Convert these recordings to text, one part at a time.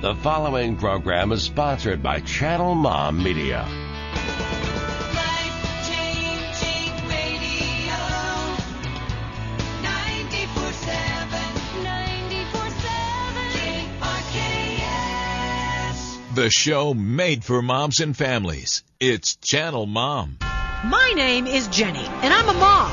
The following program is sponsored by Channel Mom Media. Life-changing radio. 94.7. 94.7. KRKS. The show made for moms and families. It's Channel Mom. My name is Jenny, and I'm a mom,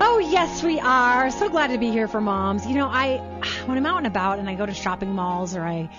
Oh, yes, we are. So glad to be here for moms. You know, I, when I'm out and about and I go to shopping malls or I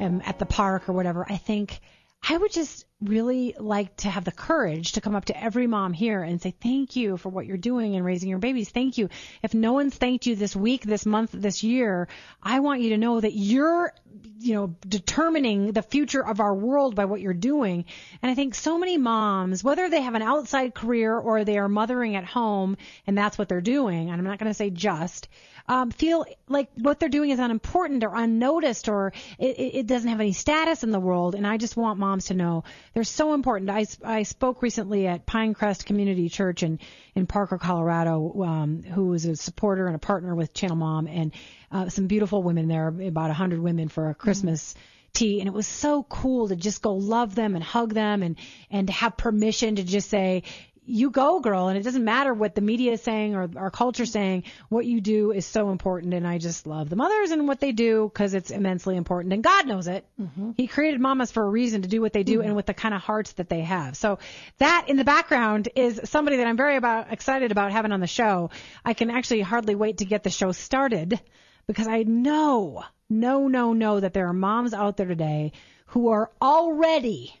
am at the park or whatever, I think I would just really like to have the courage to come up to every mom here and say, thank you for what you're doing and raising your babies. Thank you. If no one's thanked you this week, this month, this year, I want you to know that you're, you know, determining the future of our world by what you're doing. And I think so many moms, whether they have an outside career or they are mothering at home and that's what they're doing, and I'm not going to say just, um, feel like what they're doing is unimportant or unnoticed or it, it doesn't have any status in the world. And I just want moms to know they're so important. I, I spoke recently at Pinecrest Community Church in, in Parker, Colorado, um, who was a supporter and a partner with Channel Mom and uh, some beautiful women there, about 100 women for a Christmas tea and it was so cool to just go love them and hug them and and to have permission to just say you go girl and it doesn't matter what the media is saying or our culture saying what you do is so important and i just love the mothers and what they do because it's immensely important and god knows it. Mm-hmm. He created mamas for a reason to do what they do mm-hmm. and with the kind of hearts that they have. So that in the background is somebody that i'm very about excited about having on the show. I can actually hardly wait to get the show started because i know no no no that there are moms out there today who are already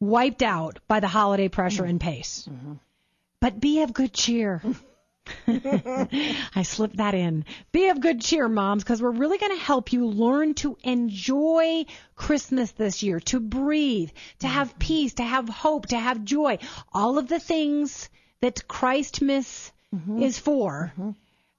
wiped out by the holiday pressure mm-hmm. and pace but be of good cheer. I slipped that in. Be of good cheer, moms, because we're really going to help you learn to enjoy Christmas this year, to breathe, to mm-hmm. have peace, to have hope, to have joy. All of the things that Christmas mm-hmm. is for. Mm-hmm.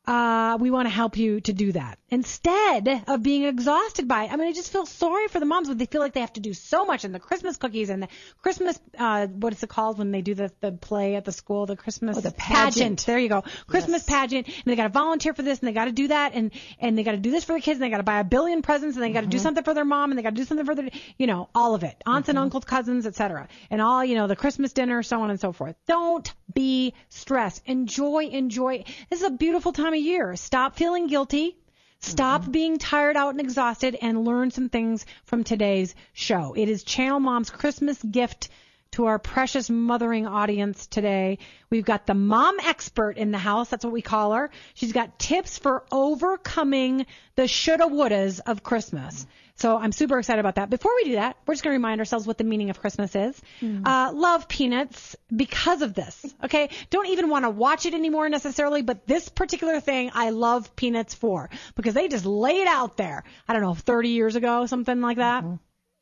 Uh, we want to help you to do that instead of being exhausted by it. I mean, I just feel sorry for the moms, when they feel like they have to do so much and the Christmas cookies and the Christmas, uh, what is it called when they do the, the play at the school, the Christmas Oh, the pageant. There you go. Christmas pageant. And they got to volunteer for this and they got to do that and, and they got to do this for the kids and they got to buy a billion presents and they got to do something for their mom and they got to do something for their, you know, all of it. Aunts and uncles, cousins, etc. And all, you know, the Christmas dinner, so on and so forth. Don't be stressed. Enjoy, enjoy. This is a beautiful time of year. Stop feeling guilty. Stop mm-hmm. being tired out and exhausted and learn some things from today's show. It is Channel Mom's Christmas gift to our precious mothering audience today. We've got the mom expert in the house. That's what we call her. She's got tips for overcoming the shoulda wouldas of Christmas. So I'm super excited about that. Before we do that, we're just going to remind ourselves what the meaning of Christmas is. Uh, love peanuts because of this. Okay. Don't even want to watch it anymore necessarily, but this particular thing I love peanuts for because they just lay it out there. I don't know, 30 years ago, something like that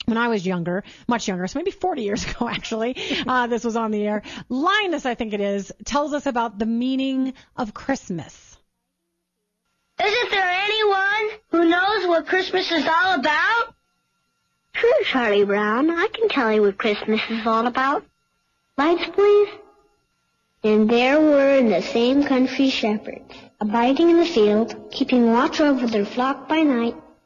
when I was younger, much younger, so maybe 40 years ago actually, uh, this was on the air. Linus, I think it is, tells us about the meaning of Christmas. Isn't there anyone who knows what Christmas is all about? Sure, Charlie Brown. I can tell you what Christmas is all about. Lights, please. And there were in the same country shepherds, abiding in the field, keeping watch over their flock by night.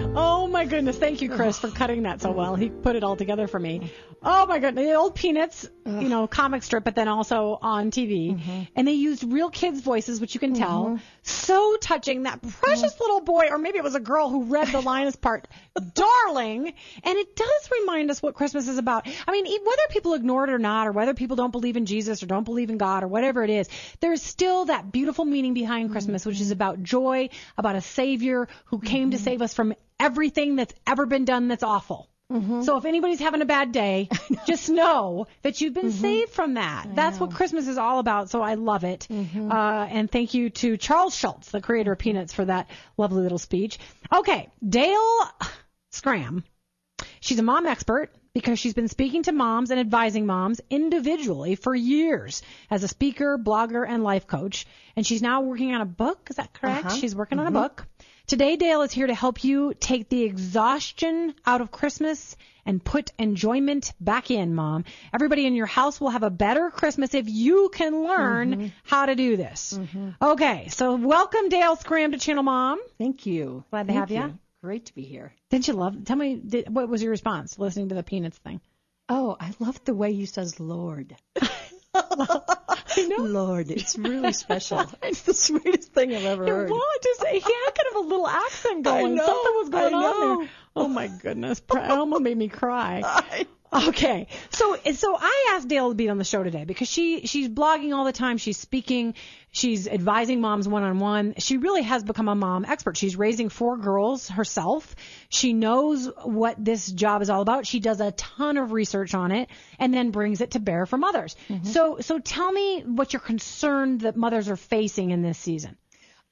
Oh my goodness. Thank you, Chris, for cutting that so well. He put it all together for me. Oh my goodness. The old Peanuts, you know, comic strip, but then also on TV. Mm-hmm. And they used real kids' voices, which you can tell. Mm-hmm. So touching. That precious mm-hmm. little boy, or maybe it was a girl who read the Linus part, darling. And it does remind us what Christmas is about. I mean, whether people ignore it or not, or whether people don't believe in Jesus or don't believe in God or whatever it is, there's still that beautiful meaning behind mm-hmm. Christmas, which is about joy, about a Savior who came to save us from everything that's ever been done that's awful. So if anybody's having a bad day, just know that you've been saved from that. That's what Christmas is all about. So I love it. Uh, and thank you to Charles Schulz, the creator of Peanuts, for that lovely little speech. Okay, Dale Skram. She's a mom expert because she's been speaking to moms and advising moms individually for years as a speaker, blogger, and life coach. And she's now working on a book. Is that correct? She's working on a book. Today, Dale is here to help you take the exhaustion out of Christmas and put enjoyment back in, Mom. Everybody in your house will have a better Christmas if you can learn mm-hmm. how to do this. Mm-hmm. Okay, so welcome, Dale Skram, to Channel Mom. Thank you. Glad to have ya. you. Great to be here. Didn't you love? Tell me, did, what was your response listening to the Peanuts thing? Oh, I love the way he says Lord. I know. Lord, it's really special. it's the sweetest thing I've ever It heard. was just he had kind of a little accent going. Something was going I on there. Oh my goodness, almost made me cry. Okay, so so I asked Dale to be on the show today because she she's blogging all the time. She's speaking. She's advising moms one on one. She really has become a mom expert. She's raising four girls herself. She knows what this job is all about. She does a ton of research on it and then brings it to bear for mothers. Mm-hmm. So so tell me what you're concerned that mothers are facing in this season.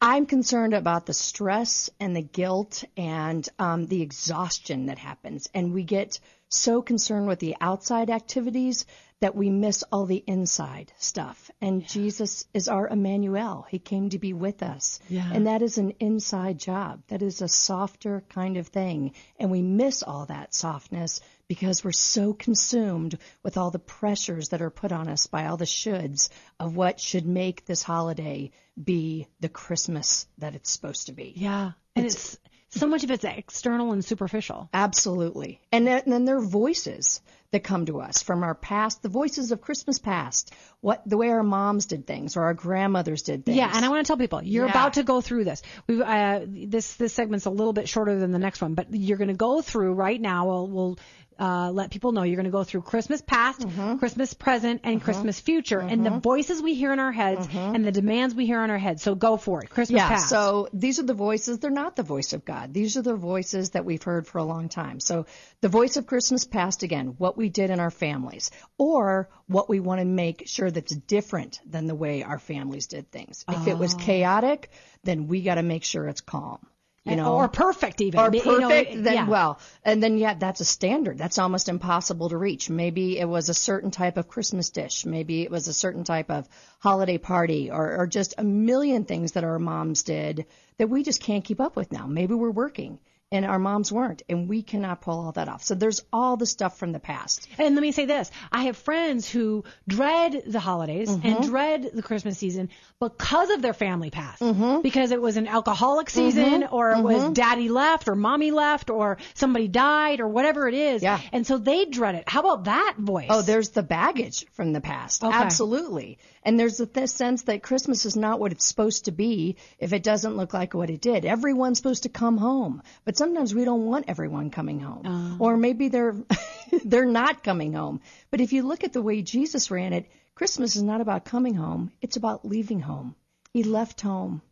I'm concerned about the stress and the guilt and um, the exhaustion that happens. And we get so concerned with the outside activities that we miss all the inside stuff. And Jesus is our Emmanuel. He came to be with us. Yeah. And that is an inside job. That is a softer kind of thing. And we miss all that softness because we're so consumed with all the pressures that are put on us by all the shoulds of what should make this holiday be the Christmas that it's supposed to be. Yeah, and it's, so much of it's external and superficial. Absolutely. And then, and then there are voices that come to us from our past, the voices of Christmas past, what the way our moms did things or our grandmothers did things. Yeah, and I want to tell people you're Yeah. about to go through this. We uh, this this segment's a little bit shorter than the next one, but you're going to go through right now. We'll, we'll uh, let people know you're going to go through Christmas past, Mm-hmm. Christmas present, and Christmas future, and the voices we hear in our heads and the demands we hear in our heads. So go for it. Christmas Mm-hmm. Yeah, past. so these are the voices. They're not the voice of God. These are the voices that we've heard for a long time. So the voice of Christmas past again, what we did in our families, or what we want to make sure that's different than the way our families did things. If it was Oh. chaotic, then we got to make sure it's calm. You know, or perfect even. or You perfect, know, then yeah. well, and then yeah, that's a standard. That's almost impossible to reach. Maybe it was a certain type of Christmas dish. Maybe it was a certain type of holiday party, or, or just a million things that our moms did that we just can't keep up with now. Maybe we're working and our moms weren't, and we cannot pull all that off. So there's all the stuff from the past. And let me say this: I have friends who dread the holidays Mm-hmm. and dread the Christmas season because of their family past. Mm-hmm. Because it was an alcoholic season, or it was daddy left, or mommy left, or somebody died, or whatever it is. Yeah. And so they dread it. How about that voice? Oh, there's the baggage from the past. Okay. Absolutely. And there's the th- sense that Christmas is not what it's supposed to be if it doesn't look like what it did. Everyone's supposed to come home, but sometimes we don't want everyone coming home. Uh. Or maybe they're they're not coming home. But if you look at the way Jesus ran it, Christmas is not about coming home, it's about leaving home. He left home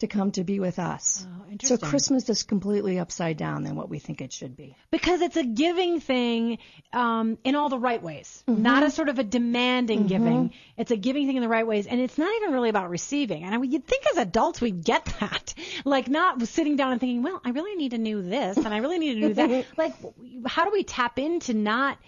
to come to be with us. so Oh, interesting. Christmas is completely upside down than what we think it should be. because it's a giving thing um, in all the right ways, Mm-hmm. not a sort of a demanding giving. It's a giving thing in the right ways, and it's not even really about receiving. And I mean, you'd think as adults we'd get that, like not sitting down and thinking, well, I really need to do this, and I really need to do that. like, how do we tap into not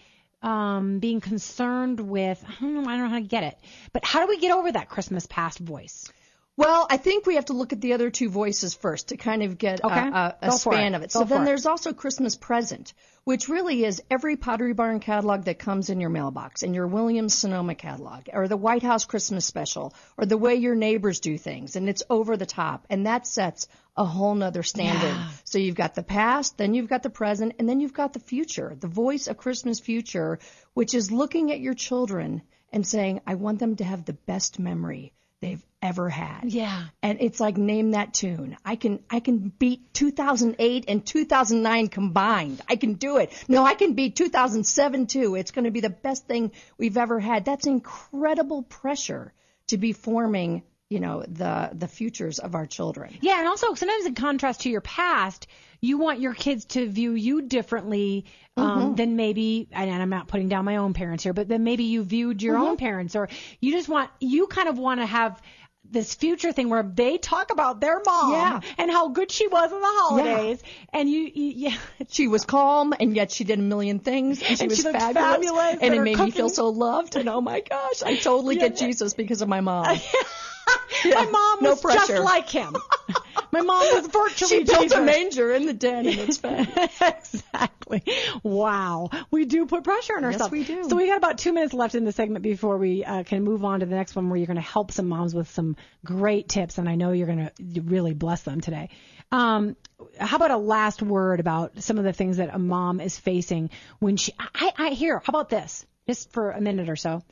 um, being concerned with? I don't know. I don't know how to get it, but how do we get over that Christmas past voice? Well, I think we have to look at the other two voices first to kind of get a- Okay. a, a, span it. of it. Go So then it. there's also Christmas Present, which really is every Pottery Barn catalog that comes in your mailbox, and your Williams Sonoma catalog, or the White House Christmas special, or the way your neighbors do things, and it's over the top, and that sets a whole nother standard. Yeah. So you've got the past, then you've got the present, and then you've got the future, the voice of Christmas future, which is looking at your children and saying, I want them to have the best memory they've ever had. Yeah. And it's like name that tune. I can I can beat 2008 and 2009 combined. I can do it. No, I can beat 2007 too. It's going to be the best thing we've ever had. That's incredible pressure to be forming, you know, the the futures of our children. Yeah, and also sometimes in contrast to your past, you want your kids to view you differently um, than maybe, and I'm not putting down my own parents here, but then maybe you viewed your own parents, or you just want, you kind of want to have this future thing where they talk about their mom Yeah. and how good she was in the holidays, and you, you yeah, She was calm and yet she did a million things and she And was she fabulous, fabulous, and and it made me feel so loved and oh my gosh, I totally Yeah, get. Jesus because of my mom. my mom no was pressure. just like him. my mom was virtually she built Jesus. a manger in the den and it's fine. exactly. Wow. We do put pressure on ourselves. we do. So we got about two minutes left in the segment before we uh, can move on to the next one where you're going to help some moms with some great tips. And I know you're going to really bless them today. Um, how about a last word about some of the things that a mom is facing when she, I, I hear, how about this? Just for a minute or so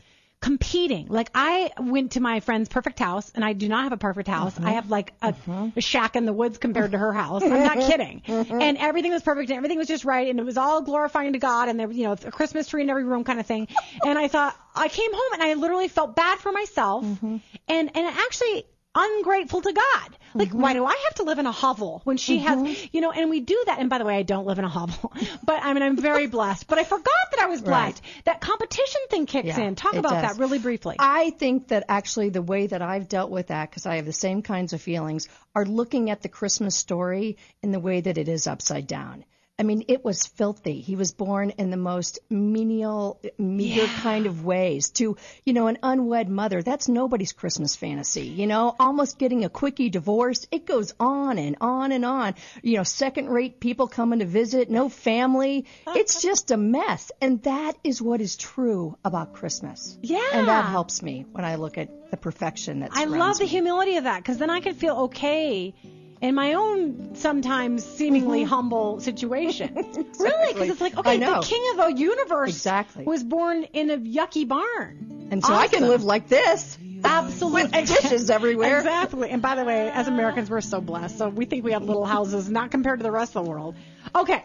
competing. Like I went to my friend's perfect house and I do not have a perfect house. I mm-hmm. have like a, a shack in the woods compared to her house. I'm not kidding. Mm-hmm. And everything was perfect and everything was just right and it was all glorifying to God and there was, you know, a Christmas tree in every room kind of thing. And I thought I came home and I literally felt bad for myself and and actually ungrateful to God. Like, why mm-hmm. do I have to live in a hovel when she has, mm-hmm. you know, and we do that. And by the way, I don't live in a hovel, but I mean, I'm very blessed, but I forgot that I was blessed. That competition thing kicks Yeah, in. Talk about does. that really briefly. I think that actually the way that I've dealt with that, because I have the same kinds of feelings, are looking at the Christmas story in the way that it is upside down. I mean, it was filthy. He was born in the most menial, meager Yeah. kind of ways to, you know, an unwed mother. That's nobody's Christmas fantasy, you know, almost getting a quickie divorce. It goes on and on and on. You know, second rate people coming to visit, no family. It's just a mess. And that is what is true about Christmas. Yeah. And that helps me when I look at the perfection that I love the me. humility of that because then I can feel okay in my own sometimes seemingly humble situation. Really, because it's like, Mm-hmm. Okay, the king of the universe Exactly. was born in a yucky barn. And so I can live like this. Absolutely. With dishes everywhere. Exactly. And by the way, as Americans, we're so blessed. So we think we have little houses, not compared to the rest of the world. Okay.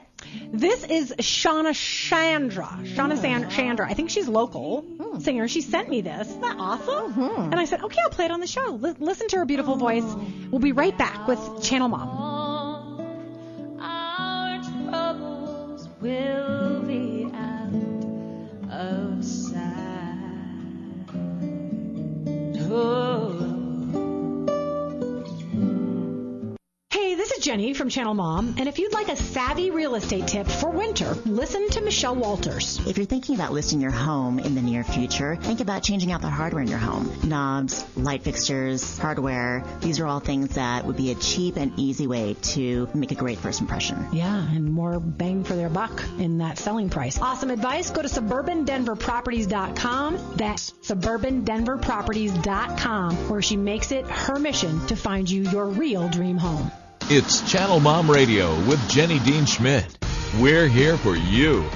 This is Shauna Chandra. Shauna San- Chandra. I think she's local singer. She sent me this. Isn't that awesome? And I said, okay, I'll play it on the show. Li- listen to her beautiful voice. We'll be right back with Channel Mom. Jenny from Channel Mom. And if you'd like a savvy real estate tip for winter, listen to Michelle Walters. If you're thinking about listing your home in the near future, think about changing out the hardware in your home. Knobs, light fixtures, hardware, these are all things that would be a cheap and easy way to make a great first impression. Yeah, and more bang for their buck in that selling price. Awesome advice. Go to suburbandenverproperties.com. That's suburbandenverproperties.com, where she makes it her mission to find you your real dream home. It's Channel Mom Radio with Jenny Dean Schmidt. We're here for you.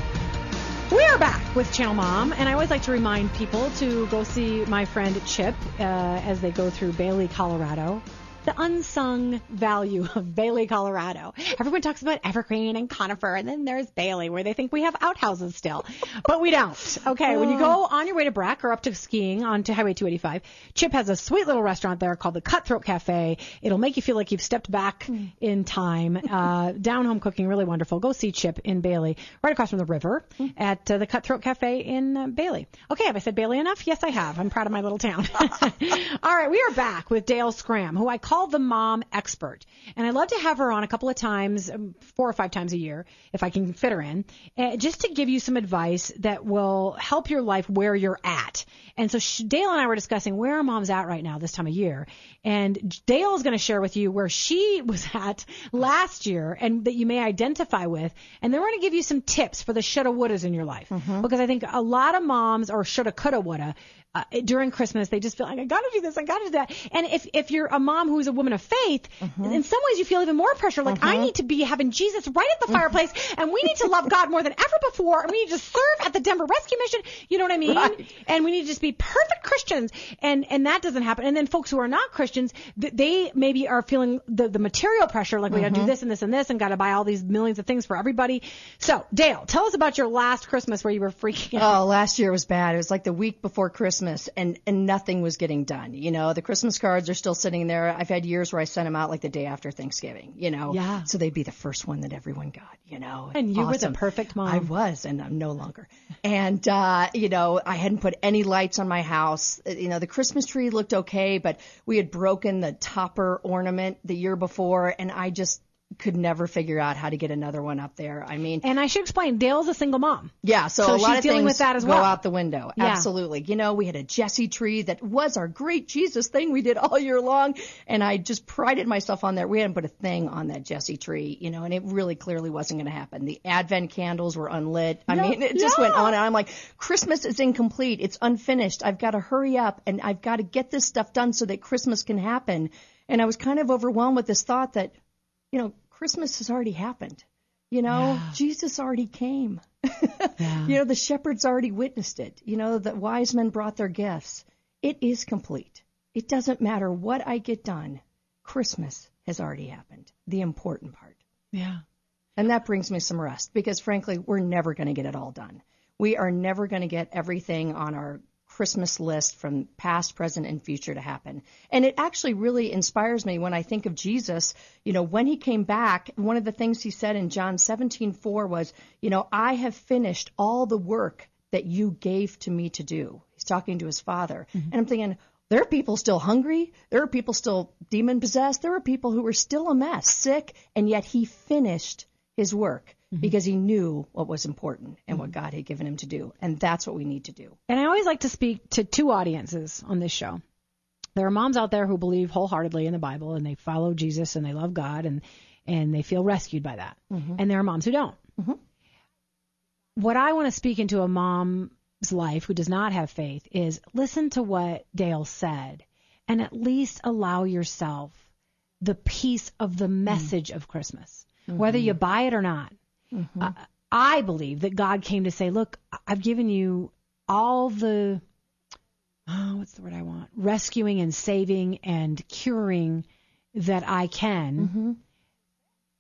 We're back with Channel Mom, and I always like to remind people to go see my friend Chip uh, as they go through Bailey, Colorado. The unsung value of Bailey, Colorado. Everyone talks about Evergreen and Conifer, and then there's Bailey, where they think we have outhouses still, but we don't. Okay, when you go on your way to Breck or up to skiing onto Highway 285, Chip has a sweet little restaurant there called the Cutthroat Cafe. It'll make you feel like you've stepped back in time. Uh, down home cooking, really wonderful. Go see Chip in Bailey, right across from the river at uh, the Cutthroat Cafe in uh, Bailey. Okay, have I said Bailey enough? Yes, I have. I'm proud of my little town. All right, we are back with Dale Skram, who I call called the Mom Expert, and I love to have her on a couple of times, um, four or five times a year, if I can fit her in, uh, just to give you some advice that will help your life where you're at. And so she, Dale and I were discussing where are moms at right now this time of year, and Dale is going to share with you where she was at last year and that you may identify with, and then we're going to give you some tips for the shoulda wouldas in your life. Because I think a lot of moms or shoulda coulda woulda uh, during Christmas, they just feel like I got to do this, I got to do that. And if if you're a mom who's a woman of faith, mm-hmm. in some ways you feel even more pressure. Like I mm-hmm. need to be having Jesus right at the mm-hmm. fireplace, and we need to love God more than ever before, and we need to serve at the Denver Rescue Mission. You know what I mean? Right. And we need to just be perfect Christians, and and that doesn't happen. And then folks who are not Christians, th- they maybe are feeling the the material pressure, like we got to do this and this and this, and got to buy all these millions of things for everybody. So Dale, tell us about your last Christmas where you were freaking oh, out. Oh, last year was bad. It was like the week before Christmas and, and nothing was getting done. You know, the Christmas cards are still sitting there. I've had years where I sent them out like the day after Thanksgiving, you know. Yeah. So they'd be the first one that everyone got, you know. And you were the perfect mom. I was, and I'm no longer. And, uh, you know, I hadn't put any lights on my house. Uh, You know, the Christmas tree looked okay, but we had broken the topper ornament the year before, and I just could never figure out how to get another one up there. I mean, And I should explain, Dale's a single mom. yeah, so, So a lot she's of dealing things with that as go well. out the window. Yeah. Absolutely. You know, we had a Jesse tree that was our great Jesus thing we did all year long, and I just prided myself on that. We hadn't put a thing on that Jesse tree, you know, and it really clearly wasn't going to happen. The Advent candles were unlit. I Yeah, mean, it just went on, and I'm like, Christmas is incomplete. It's unfinished. I've got to hurry up, and I've got to get this stuff done so that Christmas can happen. And I was kind of overwhelmed with this thought that, you know, Christmas has already happened. You know, Jesus already came. You know, the shepherds already witnessed it. You know, the wise men brought their gifts. It is complete. It doesn't matter what I get done. Christmas has already happened. The important part. Yeah. And that brings me some rest because frankly, we're never going to get it all done. We are never going to get everything on our Christmas list from past, present, and future to happen. And it actually really inspires me when I think of Jesus. You know, when he came back, one of the things he said in John 17:4 was, you know, I have finished all the work that you gave to me to do. He's talking to his father. Mm-hmm. And I'm thinking, there are people still hungry. There are people still demon possessed. There are people who are still a mess, sick, and yet he finished his work Mm-hmm. because he knew what was important and what mm-hmm. God had given him to do. And that's what we need to do. And I always like to speak to two audiences on this show. There are moms out there who believe wholeheartedly in the Bible and they follow Jesus and they love God and and they feel rescued by that. Mm-hmm. And there are moms who don't. What I want to speak into a mom's life who does not have faith is listen to what Dale said and at least allow yourself the peace of the mm. message of Christmas, whether you buy it or not. Uh, I believe that God came to say, look, I've given you all the, oh, what's the word I want? Rescuing and saving and curing that I can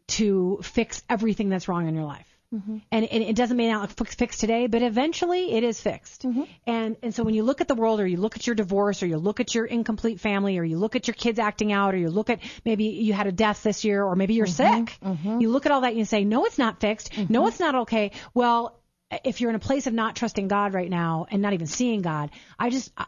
to fix everything that's wrong in your life. Mm-hmm. And, and it doesn't mean not fix, fix today, but eventually it is fixed. Mm-hmm. And and so when you look at the world, or you look at your divorce, or you look at your incomplete family, or you look at your kids acting out, or you look at maybe you had a death this year, or maybe you're mm-hmm. sick, you look at all that and you say, no, it's not fixed. No, it's not okay. Well, if you're in a place of not trusting God right now and not even seeing God, I just I,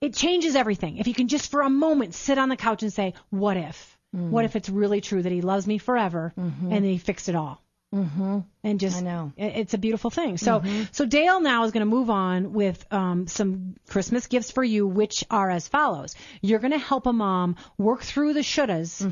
it changes everything. If you can just for a moment sit on the couch and say, what if? Mm. What if it's really true that He loves me forever and then He fixed it all? Mm-hmm. And just, I know. it's a beautiful thing. So, so Dale now is going to move on with um, some Christmas gifts for you, which are as follows. You're going to help a mom work through the shouldas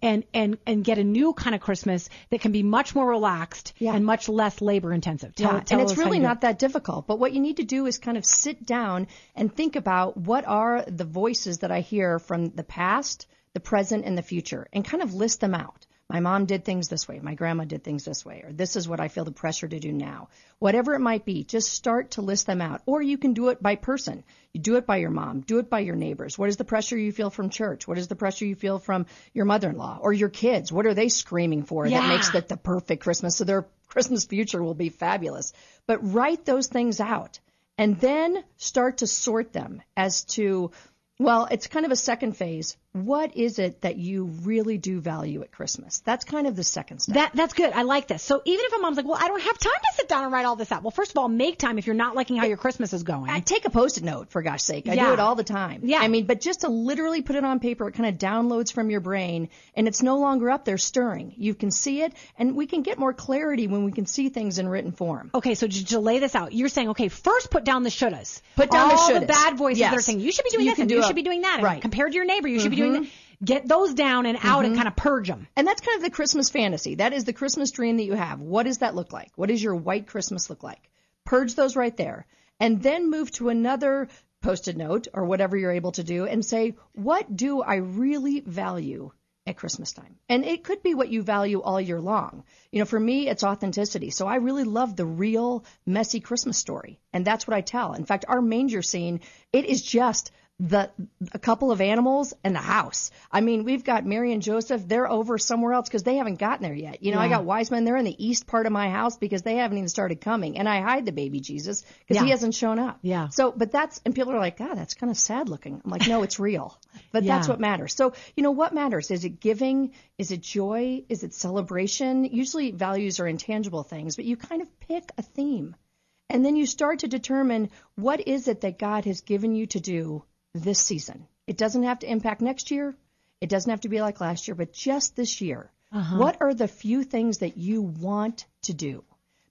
and and and get a new kind of Christmas that can be much more relaxed Yeah. and much less labor intensive. Tell, Yeah, tell and it's really you do it. not that difficult. But what you need to do is kind of sit down and think about what are the voices that I hear from the past, the present, and the future, and kind of list them out. My mom did things this way. My grandma did things this way. Or this is what I feel the pressure to do now. Whatever it might be, just start to list them out. Or you can do it by person. You do it by your mom. Do it by your neighbors. What is the pressure you feel from church? What is the pressure you feel from your mother-in-law or your kids? What are they screaming for Yeah. that makes it the perfect Christmas? So their Christmas future will be fabulous. But write those things out and then start to sort them as to, well, it's kind of a second phase. What is it that you really do value at Christmas? That's kind of the second step. That that's good. I like this. So even if a mom's like, well, I don't have time to sit down and write all this out. Well, first of all, make time if you're not liking how your Christmas is going. I take a post-it note for gosh sake. I Yeah. do it all the time. Yeah. I mean, but just to literally put it on paper, it kind of downloads from your brain and it's no longer up there stirring. You can see it and we can get more clarity when we can see things in written form. Okay, so just to lay this out, you're saying, okay, first put down the shouldas. Put down the all the bad voices that are saying you should be doing You this and do you a- should be doing that. And right. Mm-hmm. compared to your neighbor, you should be doing that. Mm-hmm. Get those down and out and mm-hmm. kind of purge them. And that's kind of the Christmas fantasy. That is the Christmas dream that you have. What does that look like? What does your white Christmas look like? Purge those right there. And then move to another post-it note or whatever you're able to do and say, what do I really value at Christmas time? And it could be what you value all year long. You know, for me, it's authenticity. So I really love the real messy Christmas story. And that's what I tell. In fact, our manger scene, it is just the a couple of animals and the house. I mean, we've got Mary and Joseph. They're over somewhere else because they haven't gotten there yet. You know, I Yeah. got Wiseman. They're in the east part of my house because they haven't even started coming. And I hide the baby Jesus because Yeah. he hasn't shown up. Yeah. So, but that's and people are like, God, that's kind of sad looking. I'm like, no, it's real. But that's what matters. So, you know, what matters? Is it giving? Is it joy? Is it celebration? Usually, values are intangible things, but you kind of pick a theme. And then you start to determine what is it that God has given you to do this season. It doesn't have to impact next year. It doesn't have to be like last year, but just this year. What are the few things that you want to do?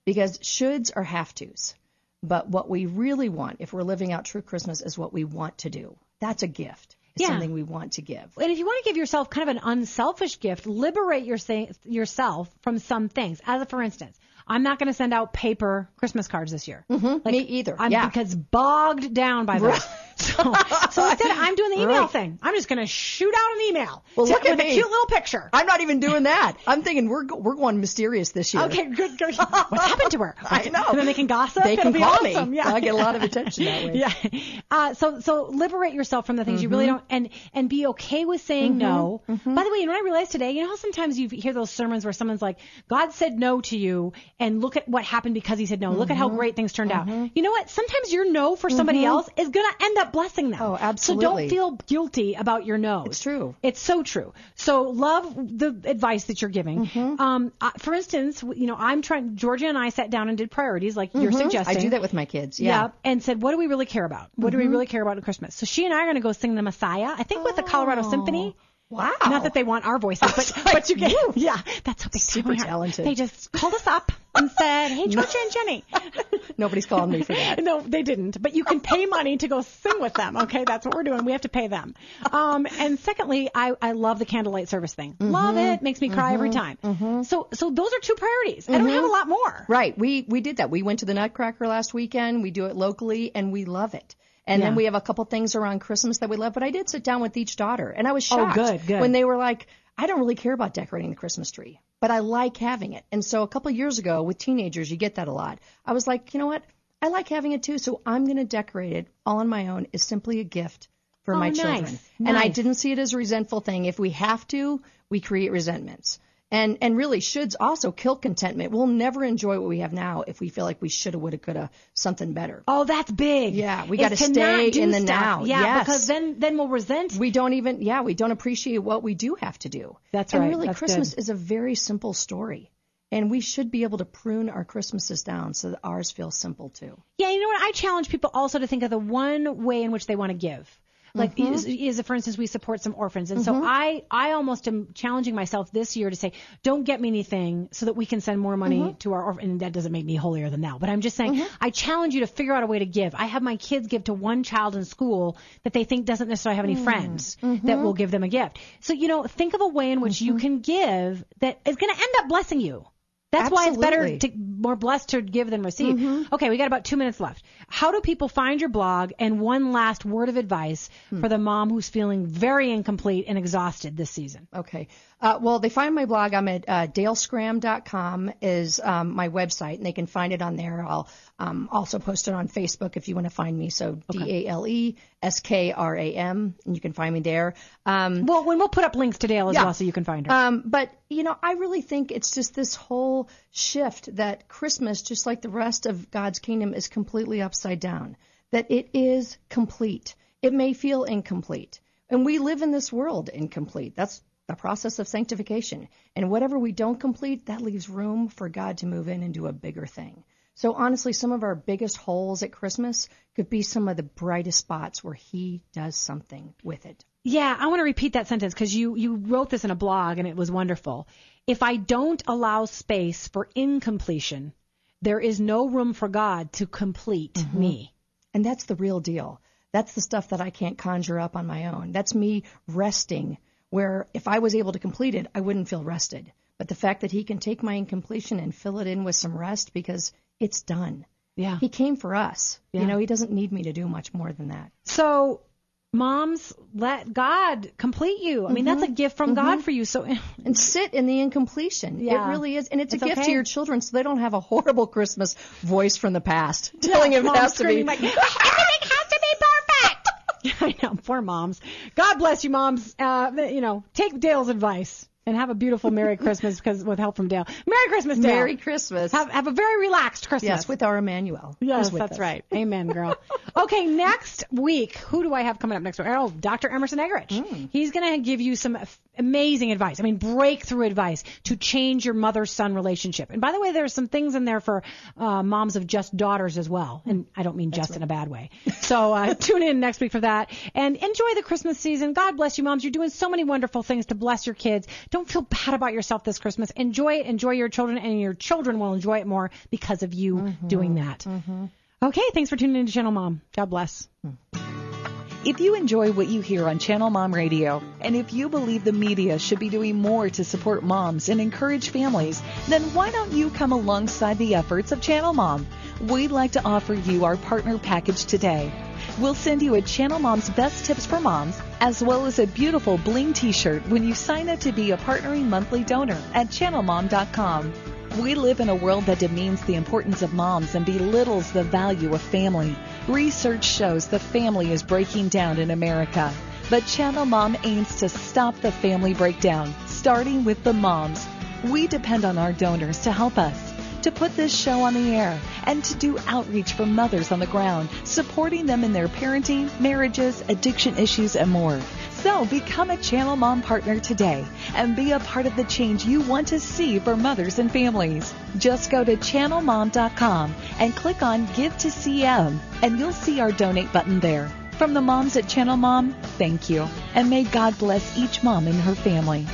Because shoulds are have tos. But what we really want, if we're living out true Christmas, is what we want to do. That's a gift. It's Yeah. something we want to give. And if you want to give yourself kind of an unselfish gift, liberate your, yourself from some things. As a, for instance, I'm not going to send out paper Christmas cards this year. Mm-hmm. Me either. I'm yeah. because bogged down by those. So, so instead, I'm doing the email Right. thing. I'm just going to shoot out an email. Well, to- look at with me. a cute little picture. I'm not even doing that. I'm thinking we're we're going mysterious this year. Okay, good, good. What's happened to her? I know. And then they can gossip. They It'll can be call awesome. me. Yeah. I get a lot of attention that way. Yeah. Uh, so so liberate yourself from the things you really Mm-hmm. don't, and and be okay with saying no. By the way, you know what I realized today? You know how sometimes you hear those sermons where someone's like, "God said no to you, and look at what happened because He said no. Look at Mm-hmm. how great things turned out." You know what? Sometimes your no for somebody else is gonna end up blessing them. Oh, absolutely. So don't feel guilty about your no's. It's true. It's so true. So love the advice that you're giving. Mm-hmm. Um, uh, for instance, you know, I'm trying. Georgia and I sat down and did priorities, like you're suggesting. Mm-hmm. I do that with my kids. Yeah. Mm-hmm. and said, what do we really care about? What do we really care about at Christmas? So she and I are going to go sing the Messiah. I think with the Colorado Symphony. Oh, Wow. Not that they want our voices, but but you get yeah, that's how big Super talented. They just called us up and said, "Hey, Georgia and Jenny." Nobody's calling me for that. No, they didn't. But you can pay money to go sing with them. Okay, that's what we're doing. We have to pay them. Um, and secondly, I, I love the candlelight service thing. Love Mm-hmm. it. Makes me cry every time. So so those are two priorities. I don't have a lot more. Right. We we did that. We went to the Nutcracker last weekend. We do it locally, and we love it. And then we have a couple things around Christmas that we love. But I did sit down with each daughter, and I was Oh, shocked good, good. when they were like, "I don't really care about decorating the Christmas tree, but I like having it." And so a couple years ago, with teenagers, you get that a lot. I was like, you know what? I like having it too, so I'm going to decorate it all on my own. Is simply a gift for Oh, my nice, children, and I didn't see it as a resentful thing. If we have to, we create resentments. And and really shoulds also kill contentment. We'll never enjoy what we have now if we feel like we shoulda, woulda, coulda something better. Oh, that's big. Yeah, we gotta stay not do in the stuff. now. Yeah, Yes. because then then we'll resent. We don't even yeah, we don't appreciate what we do have to do. That's and right. And really That's Christmas good. is a very simple story. And we should be able to prune our Christmases down so that ours feel simple too. Yeah, you know what? I challenge people also to think of the one way in which they want to give. Like, Mm-hmm. is, is for instance, we support some orphans, and so I, I almost am challenging myself this year to say, don't get me anything so that we can send more money Mm-hmm. to our orphan. And that doesn't make me holier than thou, but I'm just saying, I challenge you to figure out a way to give. I have my kids give to one child in school that they think doesn't necessarily have any Mm. friends Mm-hmm. that will give them a gift. So you know, think of a way in which you can give that is going to end up blessing you. That's why it's better to more blessed to give than receive. Okay, we got about two minutes left. How do people find your blog? And one last word of advice for the mom who's feeling very incomplete and exhausted this season. Okay. Uh, well, they find my blog. I'm at uh, daleskram.com is um, my website, and they can find it on there. I'll um, also post it on Facebook if you want to find me. So D A L E S K R A M, and you can find me there. Um, Well, when we'll put up links to Dale as Yeah. well, so you can find her. um, but you know, I really think it's just this whole shift that Christmas, just like the rest of God's kingdom, is completely upside down. That it is complete. It may feel incomplete. And we live in this world incomplete. That's the process of sanctification. And whatever we don't complete, that leaves room for God to move in and do a bigger thing. So honestly, some of our biggest holes at Christmas could be some of the brightest spots where He does something with it. Yeah, I want to repeat that sentence because you you wrote this in a blog and it was wonderful. If I don't allow space for incompletion, there is no room for God to complete Mm-hmm. me. And that's the real deal. That's the stuff that I can't conjure up on my own. That's me resting, where if I was able to complete it, I wouldn't feel rested. But the fact that he can take my incompletion and fill it in with some rest because it's done. Yeah. He came for us. Yeah. You know, he doesn't need me to do much more than that. So, moms, let God complete you. I mean, that's a Mm-hmm. gift from God for you. So, And sit in the incompletion. Yeah. It really is. And it's, It's a gift okay. to your children so they don't have a horrible Christmas voice from the past telling him it has to be. like, everything has to be perfect. I know, poor moms. God bless you, moms. Uh, you know, take Dale's advice and have a beautiful Merry Christmas because with help from Dale. Merry Christmas, Dale. Merry Christmas. Have, have a very relaxed Christmas. yes, with our Emmanuel. Yes, that's us. right. Amen, girl. okay, next week, who do I have coming up next week? Oh, Dr. Emerson Eggerichs. Hmm. He's going to give you some amazing advice. I mean, breakthrough advice to change your mother-son relationship. And by the way, there's some things in there for uh, moms of just daughters as well. And I don't mean just in a bad way. So uh, tune in next week for that. And enjoy the Christmas season. God bless you, moms. You're doing so many wonderful things to bless your kids. Don't feel bad about yourself this Christmas. Enjoy it. Enjoy your children, and your children will enjoy it more because of you Mm-hmm. doing that. Okay, thanks for tuning in to Channel Mom. God bless. If you enjoy what you hear on Channel Mom Radio, and if you believe the media should be doing more to support moms and encourage families, then why don't you come alongside the efforts of Channel Mom? We'd like to offer you our partner package today. We'll send you a Channel Mom's Best Tips for Moms, as well as a beautiful bling t-shirt when you sign up to be a partnering monthly donor at channelmom.com. We live in a world that demeans the importance of moms and belittles the value of family. Research shows the family is breaking down in America. But Channel Mom aims to stop the family breakdown, starting with the moms. We depend on our donors to help us, to put this show on the air, and to do outreach for mothers on the ground, supporting them in their parenting, marriages, addiction issues, and more. So become a Channel Mom partner today and be a part of the change you want to see for mothers and families. Just go to channelmom.com and click on Give to CM and you'll see our donate button there. From the moms at Channel Mom, thank you. And may God bless each mom and her family.